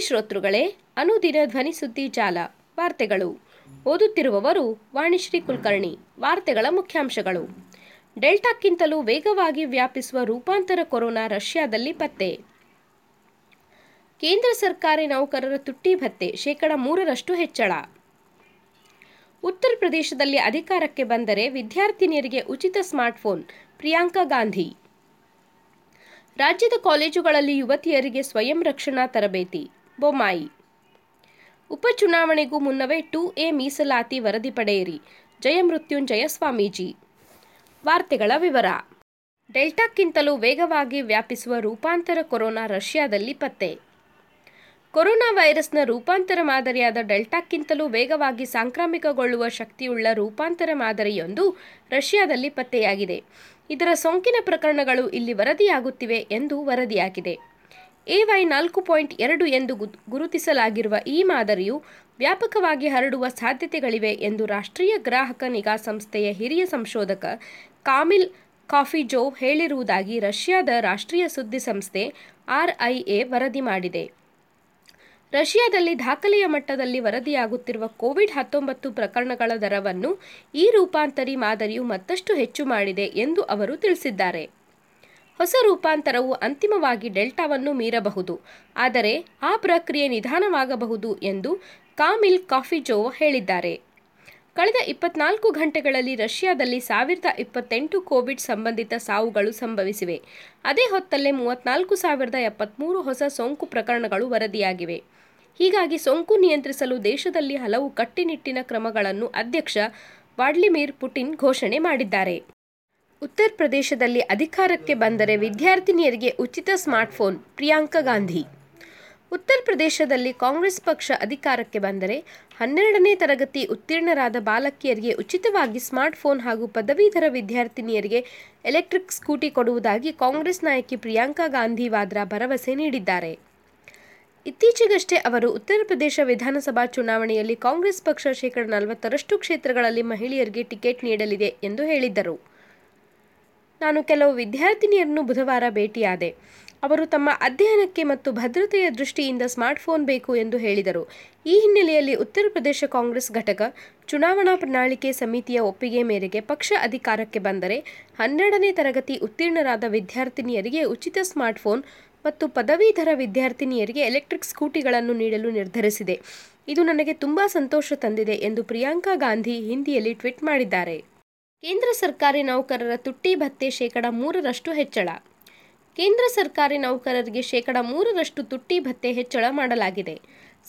ಶ್ರೋತೃಗಳೇ, ಅನುದಿನ ಧ್ವನಿಸುದ್ದಿ ಜಾಲ, ವಾರ್ತೆಗಳು. ಓದುತ್ತಿರುವವರು ವಾಣಿಶ್ರೀ ಕುಲಕರ್ಣಿ, ವಾರ್ತೆಗಳ ಮುಖ್ಯಾಂಶಗಳು. ಡೆಲ್ಟಾಕ್ಕಿಂತಲೂ ವೇಗವಾಗಿ ವ್ಯಾಪಿಸುವ ರೂಪಾಂತರ ಕೊರೋನಾ ರಷ್ಯಾದಲ್ಲಿ ಪತ್ತೆ. ಕೇಂದ್ರ ಸರ್ಕಾರಿ ನೌಕರರ ತುಟ್ಟಿ ಭತ್ತೆ, ಶೇಕಡ ಮೂರರಷ್ಟು ಹೆಚ್ಚಳ. ಉತ್ತರ ಪ್ರದೇಶದಲ್ಲಿ ಅಧಿಕಾರಕ್ಕೆ ಬಂದರೆ ವಿದ್ಯಾರ್ಥಿನಿಯರಿಗೆ ಉಚಿತ ಸ್ಮಾರ್ಟ್ಫೋನ್, ಪ್ರಿಯಾಂಕಾ ಗಾಂಧಿ. ರಾಜ್ಯದ ಕಾಲೇಜುಗಳಲ್ಲಿ ಯುವತಿಯರಿಗೆ ಸ್ವಯಂ ರಕ್ಷಣಾ ತರಬೇತಿ. ಬೊಮ್ಮಾಯಿ. ಉಪಚುನಾವಣೆಗೂ ಮುನ್ನವೇ ಟು ಎ ಮೀಸಲಾತಿ ವರದಿ ಪಡೆಯಿರಿ. ಜಯಮೃತ್ಯುಂಜಯ ಸ್ವಾಮೀಜಿ. ವಾರ್ತೆಗಳ ವಿವರ. ಡೆಲ್ಟಾಕ್ಕಿಂತಲೂ ವೇಗವಾಗಿ ವ್ಯಾಪಿಸುವ ರೂಪಾಂತರ ಕೊರೋನಾ ರಷ್ಯಾದಲ್ಲಿ ಪತ್ತೆ. ಕೊರೋನಾ ವೈರಸ್ನ ರೂಪಾಂತರ ಮಾದರಿಯಾದ ಡೆಲ್ಟಾಕ್ಕಿಂತಲೂ ವೇಗವಾಗಿ ಸಾಂಕ್ರಾಮಿಕಗೊಳ್ಳುವ ಶಕ್ತಿಯುಳ್ಳ ರೂಪಾಂತರ ಮಾದರಿಯೊಂದು ರಷ್ಯಾದಲ್ಲಿ ಪತ್ತೆಯಾಗಿದೆ. ಇದರ ಸೋಂಕಿನ ಪ್ರಕರಣಗಳು ಇಲ್ಲಿ ವರದಿಯಾಗುತ್ತಿವೆ ಎಂದು ವರದಿಯಾಗಿದೆ. ಎವೈ ನಾಲ್ಕು ಪಾಯಿಂಟ್ ಎರಡು ಎಂದು ಗುರುತಿಸಲಾಗಿರುವ ಈ ಮಾದರಿಯು ವ್ಯಾಪಕವಾಗಿ ಹರಡುವ ಸಾಧ್ಯತೆಗಳಿವೆ ಎಂದು ರಾಷ್ಟ್ರೀಯ ಗ್ರಾಹಕ ನಿಗಾ ಸಂಸ್ಥೆಯ ಹಿರಿಯ ಸಂಶೋಧಕ ಕಾಮಿಲ್ ಕಾಫಿಜೋವ್ ಹೇಳಿರುವುದಾಗಿ ರಷ್ಯಾದ ರಾಷ್ಟ್ರೀಯ ಸುದ್ದಿ ಸಂಸ್ಥೆ ಆರ್ಐಎ ವರದಿ ಮಾಡಿದೆ. ರಷ್ಯಾದಲ್ಲಿ ದಾಖಲೆಯ ಮಟ್ಟದಲ್ಲಿ ವರದಿಯಾಗುತ್ತಿರುವ ಕೋವಿಡ್ ಹತ್ತೊಂಬತ್ತು ಪ್ರಕರಣಗಳ ದರವನ್ನು ಈ ರೂಪಾಂತರಿ ಮಾದರಿಯು ಮತ್ತಷ್ಟು ಹೆಚ್ಚು ಮಾಡಿದೆ ಎಂದು ಅವರು ತಿಳಿಸಿದ್ದಾರೆ. ಹೊಸ ರೂಪಾಂತರವು ಅಂತಿಮವಾಗಿ ಡೆಲ್ಟಾವನ್ನು ಮೀರಬಹುದು. ಆದರೆ ಆ ಪ್ರಕ್ರಿಯೆ ನಿಧಾನವಾಗಬಹುದು ಎಂದು ಕಾಮಿಲ್ ಕಾಫಿಜೋವ್ ಹೇಳಿದ್ದಾರೆ. ಕಳೆದ ಇಪ್ಪತ್ನಾಲ್ಕು ಗಂಟೆಗಳಲ್ಲಿ ರಷ್ಯಾದಲ್ಲಿ ಸಾವಿರದ ಇಪ್ಪತ್ತೆಂಟು ಕೋವಿಡ್ ಸಂಬಂಧಿತ ಸಾವುಗಳು ಸಂಭವಿಸಿವೆ. ಅದೇ ಹೊತ್ತಲ್ಲೇ ಮೂವತ್ನಾಲ್ಕು ಸಾವಿರದ ಎಪ್ಪತ್ತ್ಮೂರು ಹೊಸ ಸೋಂಕು ಪ್ರಕರಣಗಳು ವರದಿಯಾಗಿವೆ. ಹೀಗಾಗಿ ಸೋಂಕು ನಿಯಂತ್ರಿಸಲು ದೇಶದಲ್ಲಿ ಹಲವು ಕಟ್ಟಿನಿಟ್ಟಿನ ಕ್ರಮಗಳನ್ನು ಅಧ್ಯಕ್ಷ ವಾಡ್ಲಿಮಿರ್ ಪುಟಿನ್ ಘೋಷಣೆ ಮಾಡಿದ್ದಾರೆ. ಉತ್ತರ ಪ್ರದೇಶದಲ್ಲಿ ಅಧಿಕಾರಕ್ಕೆ ಬಂದರೆ ವಿದ್ಯಾರ್ಥಿನಿಯರಿಗೆ ಉಚಿತ ಸ್ಮಾರ್ಟ್ಫೋನ್, ಪ್ರಿಯಾಂಕಾ ಗಾಂಧಿ. ಉತ್ತರ ಪ್ರದೇಶದಲ್ಲಿ ಕಾಂಗ್ರೆಸ್ ಪಕ್ಷ ಅಧಿಕಾರಕ್ಕೆ ಬಂದರೆ ಹನ್ನೆರಡನೇ ತರಗತಿ ಉತ್ತೀರ್ಣರಾದ ಬಾಲಕಿಯರಿಗೆ ಉಚಿತವಾಗಿ ಸ್ಮಾರ್ಟ್ಫೋನ್ ಹಾಗೂ ಪದವೀಧರ ವಿದ್ಯಾರ್ಥಿನಿಯರಿಗೆ ಎಲೆಕ್ಟ್ರಿಕ್ ಸ್ಕೂಟಿ ಕೊಡುವುದಾಗಿ ಕಾಂಗ್ರೆಸ್ ನಾಯಕಿ ಪ್ರಿಯಾಂಕಾ ಗಾಂಧಿ ವಾದ್ರಾ ಭರವಸೆ ನೀಡಿದ್ದಾರೆ. ಇತ್ತೀಚೆಗಷ್ಟೇ ಅವರು ಉತ್ತರ ಪ್ರದೇಶ ವಿಧಾನಸಭಾ ಚುನಾವಣೆಯಲ್ಲಿ ಕಾಂಗ್ರೆಸ್ ಪಕ್ಷ ಶೇಕಡ ನಲವತ್ತರಷ್ಟು ಕ್ಷೇತ್ರಗಳಲ್ಲಿ ಮಹಿಳೆಯರಿಗೆ ಟಿಕೆಟ್ ನೀಡಲಿದೆ ಎಂದು ಹೇಳಿದ್ದರು. ನಾನು ಕೆಲವು ವಿದ್ಯಾರ್ಥಿನಿಯರನ್ನು ಬುಧವಾರ ಭೇಟಿಯಾದೆ. ಅವರು ತಮ್ಮ ಅಧ್ಯಯನಕ್ಕೆ ಮತ್ತು ಭದ್ರತೆಯ ದೃಷ್ಟಿಯಿಂದ ಸ್ಮಾರ್ಟ್ಫೋನ್ ಬೇಕು ಎಂದು ಹೇಳಿದರು. ಈ ಹಿನ್ನೆಲೆಯಲ್ಲಿ ಉತ್ತರ ಪ್ರದೇಶ ಕಾಂಗ್ರೆಸ್ ಘಟಕ ಚುನಾವಣಾ ಪ್ರಣಾಳಿಕೆ ಸಮಿತಿಯ ಒಪ್ಪಿಗೆ ಮೇರೆಗೆ ಪಕ್ಷ ಅಧಿಕಾರಕ್ಕೆ ಬಂದರೆ ಹನ್ನೆರಡನೇ ತರಗತಿ ಉತ್ತೀರ್ಣರಾದ ವಿದ್ಯಾರ್ಥಿನಿಯರಿಗೆ ಉಚಿತ ಸ್ಮಾರ್ಟ್ಫೋನ್ ಮತ್ತು ಪದವೀಧರ ವಿದ್ಯಾರ್ಥಿನಿಯರಿಗೆ ಎಲೆಕ್ಟ್ರಿಕ್ ಸ್ಕೂಟಿಗಳನ್ನು ನೀಡಲು ನಿರ್ಧರಿಸಿದೆ. ಇದು ನನಗೆ ತುಂಬಾ ಸಂತೋಷ ತಂದಿದೆ ಎಂದು ಪ್ರಿಯಾಂಕಾ ಗಾಂಧಿ ಹಿಂದಿಯಲ್ಲಿ ಟ್ವೀಟ್ ಮಾಡಿದ್ದಾರೆ. ಕೇಂದ್ರ ಸರ್ಕಾರಿ ನೌಕರರ ತುಟ್ಟಿ ಭತ್ಯೆ ಶೇಕಡ ಮೂರರಷ್ಟು ಹೆಚ್ಚಳ. ಕೇಂದ್ರ ಸರ್ಕಾರಿ ನೌಕರರಿಗೆ ಶೇಕಡ ಮೂರರಷ್ಟು ತುಟ್ಟಿ ಭತ್ಯೆ ಹೆಚ್ಚಳ ಮಾಡಲಾಗಿದೆ.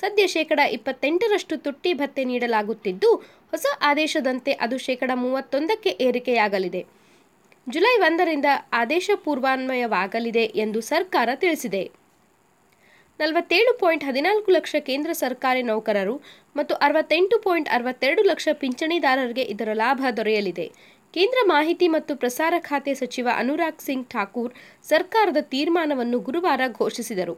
ಸದ್ಯ ಶೇಕಡ ಇಪ್ಪತ್ತೆಂಟರಷ್ಟು ತುಟ್ಟಿ ಭತ್ಯೆ ನೀಡಲಾಗುತ್ತಿದ್ದು, ಹೊಸ ಆದೇಶದಂತೆ ಅದು ಶೇಕಡ ಮೂವತ್ತೊಂದಕ್ಕೆ ಏರಿಕೆಯಾಗಲಿದೆ. ಜುಲೈ ಒಂದರಿಂದ ಆದೇಶ ಪೂರ್ವಾನ್ವಯವಾಗಲಿದೆ ಎಂದು ಸರ್ಕಾರ ತಿಳಿಸಿದೆ. ನಲವತ್ತೇಳು ಪಾಯಿಂಟ್ ಹದಿನಾಲ್ಕು ಲಕ್ಷ ಕೇಂದ್ರ ಸರ್ಕಾರಿ ನೌಕರರು ಮತ್ತು ಅರವತ್ತೆಂಟು ಪಾಯಿಂಟ್ ಅರವತ್ತೆರಡು ಲಕ್ಷ ಪಿಂಚಣಿದಾರರಿಗೆ ಇದರ ಲಾಭ ದೊರೆಯಲಿದೆ. ಕೇಂದ್ರ ಮಾಹಿತಿ ಮತ್ತು ಪ್ರಸಾರ ಖಾತೆ ಸಚಿವ ಅನುರಾಗ್ ಸಿಂಗ್ ಠಾಕೂರ್ ಸರ್ಕಾರದ ತೀರ್ಮಾನವನ್ನು ಗುರುವಾರ ಘೋಷಿಸಿದರು.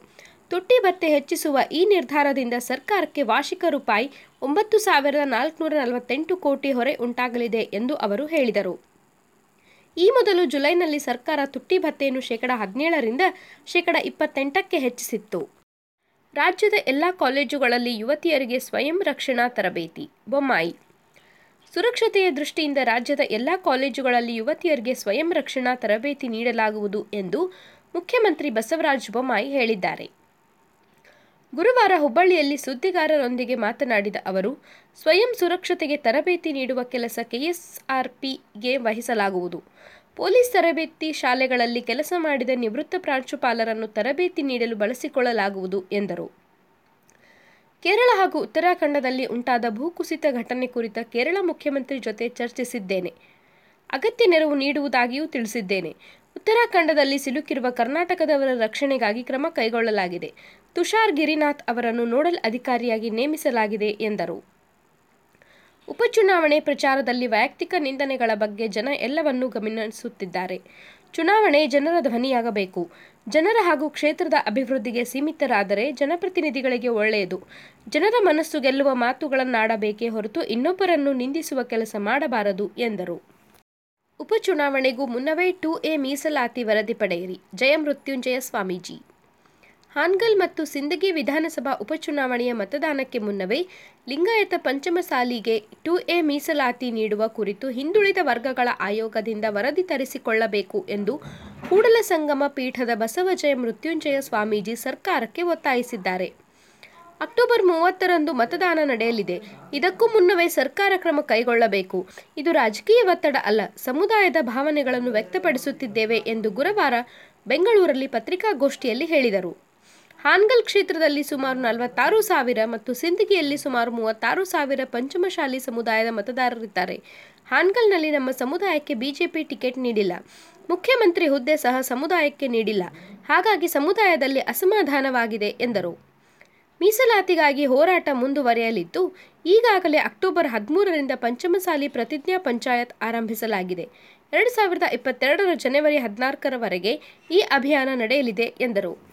ತುಟ್ಟಿ ಭತ್ತೆ ಹೆಚ್ಚಿಸುವ ಈ ನಿರ್ಧಾರದಿಂದ ಸರ್ಕಾರಕ್ಕೆ ವಾರ್ಷಿಕ ರೂಪಾಯಿ ಒಂಬತ್ತು ಸಾವಿರದ ನಾಲ್ಕುನೂರ ನಲವತ್ತೆಂಟು ಕೋಟಿ ಹೊರೆ ಉಂಟಾಗಲಿದೆ ಎಂದು ಅವರು ಹೇಳಿದರು. ಈ ಮೊದಲು ಜುಲೈನಲ್ಲಿ ಸರ್ಕಾರ ತುಟ್ಟಿ ಭತ್ತೆಯನ್ನು ಶೇಕಡ ಹದಿನೇಳರಿಂದ ಶೇಕಡ ಇಪ್ಪತ್ತೆಂಟಕ್ಕೆ ಹೆಚ್ಚಿಸಿತ್ತು. ರಾಜ್ಯದ ಎಲ್ಲ ಕಾಲೇಜುಗಳಲ್ಲಿ ಯುವತಿಯರಿಗೆ ಸ್ವಯಂ ರಕ್ಷಣಾ ತರಬೇತಿ, ಬೊಮ್ಮಾಯಿ. ಸುರಕ್ಷತೆಯ ದೃಷ್ಟಿಯಿಂದ ರಾಜ್ಯದ ಎಲ್ಲ ಕಾಲೇಜುಗಳಲ್ಲಿ ಯುವತಿಯರಿಗೆ ಸ್ವಯಂ ರಕ್ಷಣಾ ತರಬೇತಿ ನೀಡಲಾಗುವುದು ಎಂದು ಮುಖ್ಯಮಂತ್ರಿ ಬಸವರಾಜ ಬೊಮ್ಮಾಯಿ ಹೇಳಿದ್ದಾರೆ. ಗುರುವಾರ ಹುಬ್ಬಳ್ಳಿಯಲ್ಲಿ ಸುದ್ದಿಗಾರರೊಂದಿಗೆ ಮಾತನಾಡಿದ ಅವರು, ಸ್ವಯಂ ಸುರಕ್ಷತೆಗೆ ತರಬೇತಿ ನೀಡುವ ಕೆಲಸ ಕೆಎಸ್ಆರ್ಪಿಗೆ ವಹಿಸಲಾಗುವುದು. ಪೊಲೀಸ್ ತರಬೇತಿ ಶಾಲೆಗಳಲ್ಲಿ ಕೆಲಸ ಮಾಡಿದ ನಿವೃತ್ತ ಪ್ರಾಂಶುಪಾಲರನ್ನು ತರಬೇತಿ ನೀಡಲು ಬಳಸಿಕೊಳ್ಳಲಾಗುವುದು, ಎಂದರು. ಕೇರಳ ಹಾಗೂ ಉತ್ತರಾಖಂಡದಲ್ಲಿ ಉಂಟಾದ ಭೂಕುಸಿತ ಘಟನೆ ಕುರಿತ ಕೇರಳ ಮುಖ್ಯಮಂತ್ರಿ ಜೊತೆ ಚರ್ಚಿಸಿದ್ದೇನೆ. ಅಗತ್ಯ ನೆರವು ನೀಡುವುದಾಗಿಯೂ ತಿಳಿಸಿದ್ದೇನೆ. ಉತ್ತರಾಖಂಡದಲ್ಲಿ ಸಿಲುಕಿರುವ ಕರ್ನಾಟಕದವರ ರಕ್ಷಣೆಗಾಗಿ ಕ್ರಮ ಕೈಗೊಳ್ಳಲಾಗಿದೆ. ತುಷಾರ್ ಗಿರಿನಾಥ್ ಅವರನ್ನು ನೋಡಲ್ ಅಧಿಕಾರಿಯಾಗಿ ನೇಮಿಸಲಾಗಿದೆ, ಎಂದರು. ಉಪಚುನಾವಣೆ ಪ್ರಚಾರದಲ್ಲಿ ವೈಯಕ್ತಿಕ ನಿಂದನೆಗಳ ಬಗ್ಗೆ ಜನ ಎಲ್ಲವನ್ನೂ ಗಮನಿಸುತ್ತಿದ್ದಾರೆ. ಚುನಾವಣೆ ಜನರ ಧ್ವನಿಯಾಗಬೇಕು. ಜನರ ಹಾಗೂ ಕ್ಷೇತ್ರದ ಅಭಿವೃದ್ಧಿಗೆ ಸೀಮಿತರಾದರೆ ಜನಪ್ರತಿನಿಧಿಗಳಿಗೆ ಒಳ್ಳೆಯದು. ಜನರ ಮನಸ್ಸು ಗೆಲ್ಲುವ ಮಾತುಗಳನ್ನಾಡಬೇಕೇ ಹೊರತು ಇನ್ನೊಬ್ಬರನ್ನು ನಿಂದಿಸುವ ಕೆಲಸ ಮಾಡಬಾರದು, ಎಂದರು. ಉಪಚುನಾವಣೆಗೂ ಮುನ್ನವೇ ಟು ಎ ಮೀಸಲಾತಿ ವರದಿ ಪಡೆಯಿರಿ. ಜಯ ಮೃತ್ಯುಂಜಯ ಸ್ವಾಮೀಜಿ. ಹಾನ್ಗಲ್ ಮತ್ತು ಸಿಂದಗಿ ವಿಧಾನಸಭಾ ಉಪಚುನಾವಣೆಯ ಮತದಾನಕ್ಕೆ ಮುನ್ನವೇ ಲಿಂಗಾಯತ ಪಂಚಮಸಾಲಿಗೆ ಟು ಎ ಮೀಸಲಾತಿ ನೀಡುವ ಕುರಿತು ಹಿಂದುಳಿದ ವರ್ಗಗಳ ಆಯೋಗದಿಂದ ವರದಿ ತರಿಸಿಕೊಳ್ಳಬೇಕು ಎಂದು ಕೂಡಲ ಸಂಗಮ ಪೀಠದ ಬಸವಜಯ ಮೃತ್ಯುಂಜಯ ಸ್ವಾಮೀಜಿ ಸರ್ಕಾರಕ್ಕೆ ಒತ್ತಾಯಿಸಿದ್ದಾರೆ. ಅಕ್ಟೋಬರ್ ಮೂವತ್ತರಂದು ಮತದಾನ ನಡೆಯಲಿದೆ. ಇದಕ್ಕೂ ಮುನ್ನವೇ ಸರ್ಕಾರ ಕ್ರಮ ಕೈಗೊಳ್ಳಬೇಕು. ಇದು ರಾಜಕೀಯ ಒತ್ತಡ ಅಲ್ಲ, ಸಮುದಾಯದ ಭಾವನೆಗಳನ್ನು ವ್ಯಕ್ತಪಡಿಸುತ್ತಿದ್ದೇವೆ ಎಂದು ಗುರುವಾರ ಬೆಂಗಳೂರಲ್ಲಿ ಪತ್ರಿಕಾಗೋಷ್ಠಿಯಲ್ಲಿ ಹೇಳಿದರು. ಹಾನ್ಗಲ್ ಕ್ಷೇತ್ರದಲ್ಲಿ ಸುಮಾರು ನಲವತ್ತಾರು ಸಾವಿರ ಮತ್ತು ಸಿಂದಗಿಯಲ್ಲಿ ಸುಮಾರು ಮೂವತ್ತಾರು ಸಾವಿರ ಪಂಚಮಶಾಲಿ ಸಮುದಾಯದ ಮತದಾರರಿದ್ದಾರೆ. ಹಾನ್ಗಲ್ನಲ್ಲಿ ನಮ್ಮ ಸಮುದಾಯಕ್ಕೆ ಬಿಜೆಪಿ ಟಿಕೆಟ್ ನೀಡಿಲ್ಲ. ಮುಖ್ಯಮಂತ್ರಿ ಹುದ್ದೆ ಸಹ ಸಮುದಾಯಕ್ಕೆ ನೀಡಿಲ್ಲ. ಹಾಗಾಗಿ ಸಮುದಾಯದಲ್ಲಿ ಅಸಮಾಧಾನವಾಗಿದೆ, ಎಂದರು. ಮೀಸಲಾತಿಗಾಗಿ ಹೋರಾಟ ಮುಂದುವರೆಯಲಿದ್ದು, ಈಗಾಗಲೇ ಅಕ್ಟೋಬರ್ ಹದಿಮೂರರಿಂದ ಪಂಚಮಸಾಲಿ ಪ್ರತಿಜ್ಞಾ ಪಂಚಾಯತ್ ಆರಂಭಿಸಲಾಗಿದೆ. ಎರಡು ಸಾವಿರದ ಇಪ್ಪತ್ತೆರಡರ ಜನವರಿ ಹದಿನಾಲ್ಕರವರೆಗೆ ಈ ಅಭಿಯಾನ ನಡೆಯಲಿದೆ, ಎಂದರು.